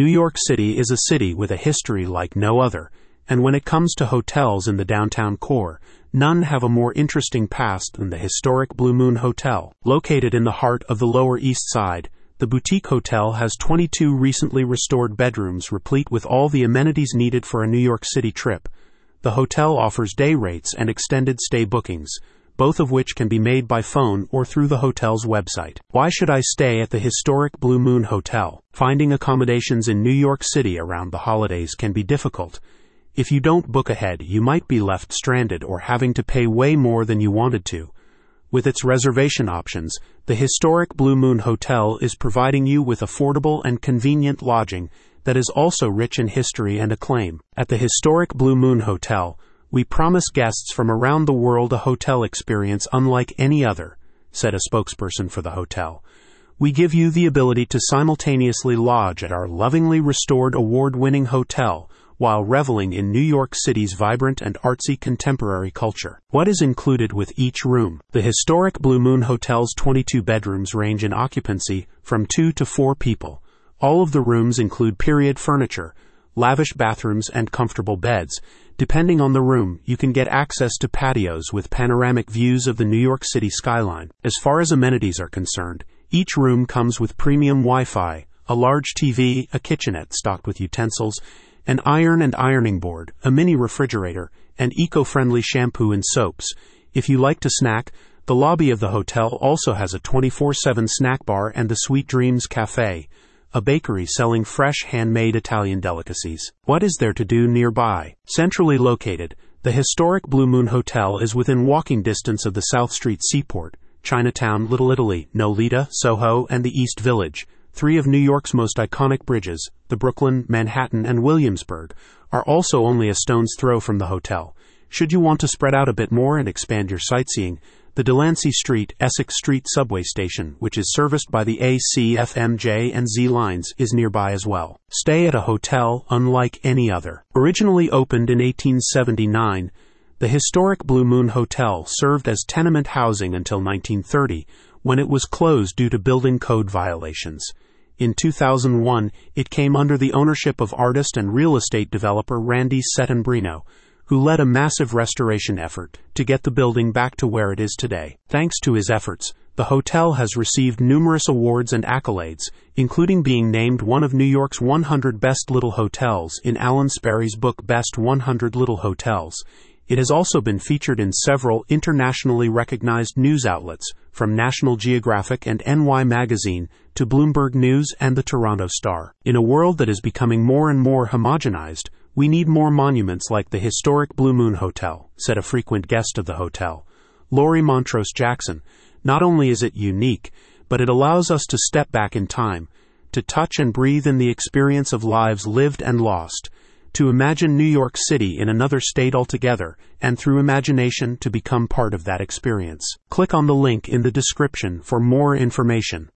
New York City is a city with a history like no other, and when it comes to hotels in the downtown core, none have a more interesting past than the historic Blue Moon Hotel. Located in the heart of the Lower East Side, the boutique hotel has 22 recently restored bedrooms replete with all the amenities needed for a New York City trip. The hotel offers day rates and extended stay bookings, both of which can be made by phone or through the hotel's website. Why should I stay at the historic Blue Moon Hotel? Finding accommodations in New York City around the holidays can be difficult. If you don't book ahead, you might be left stranded or having to pay way more than you wanted to. With its reservation options, the historic Blue Moon Hotel is providing you with affordable and convenient lodging that is also rich in history and acclaim. At the historic Blue Moon Hotel, we promise guests from around the world a hotel experience unlike any other, said a spokesperson for the hotel. We give you the ability to simultaneously lodge at our lovingly restored award winning hotel while reveling in New York City's vibrant and artsy contemporary culture. What is included with each room? The historic Blue Moon Hotel's 22 bedrooms range in occupancy from 2 to 4 people. All of the rooms include period furniture, lavish bathrooms, and comfortable beds. Depending on the room, you can get access to patios with panoramic views of the New York City skyline. As far as amenities are concerned, each room comes with premium Wi Fi, a large TV, a kitchenette stocked with utensils, an iron and ironing board, a mini refrigerator, and eco friendly shampoo and soaps. If you like to snack, the lobby of the hotel also has a 24 7 snack bar and the Sweet Dreams Cafe, a bakery selling fresh handmade Italian delicacies. What is there to do nearby? Centrally located, the historic Blue Moon Hotel is within walking distance of the South Street Seaport, Chinatown, Little Italy, Nolita, Soho, and the East Village Three of New York's most iconic bridges, the Brooklyn, Manhattan, and Williamsburg, are also only a stone's throw from the hotel. Should you want to spread out a bit more and expand your sightseeing, the Delancey Street, Essex Street subway station, which is serviced by the A, C, F, M, J, and Z lines, is nearby as well. Stay at a hotel unlike any other. Originally opened in 1879, the historic Blue Moon Hotel served as tenement housing until 1930 when it was closed due to building code violations. In 2001, it came under the ownership of artist and real estate developer Randy Settembrino, who led a massive restoration effort to get the building back to where it is today. Thanks to his efforts, the hotel has received numerous awards and accolades, including being named one of New York's 100 Best Little Hotels in Alan Sperry's book Best 100 Little Hotels. It has also been featured in several internationally recognized news outlets, from National Geographic and NY Magazine to Bloomberg News and the Toronto Star. In a world that is becoming more and more homogenized, we need more monuments like the historic Blue Moon Hotel, said a frequent guest of the hotel. Laurie Montrose Jackson. Not only is it unique, but it allows us to step back in time, to touch and breathe in the experience of lives lived and lost to imagine New York City in another state altogether, and through imagination to become part of that experience. Click on the link in the description for more information.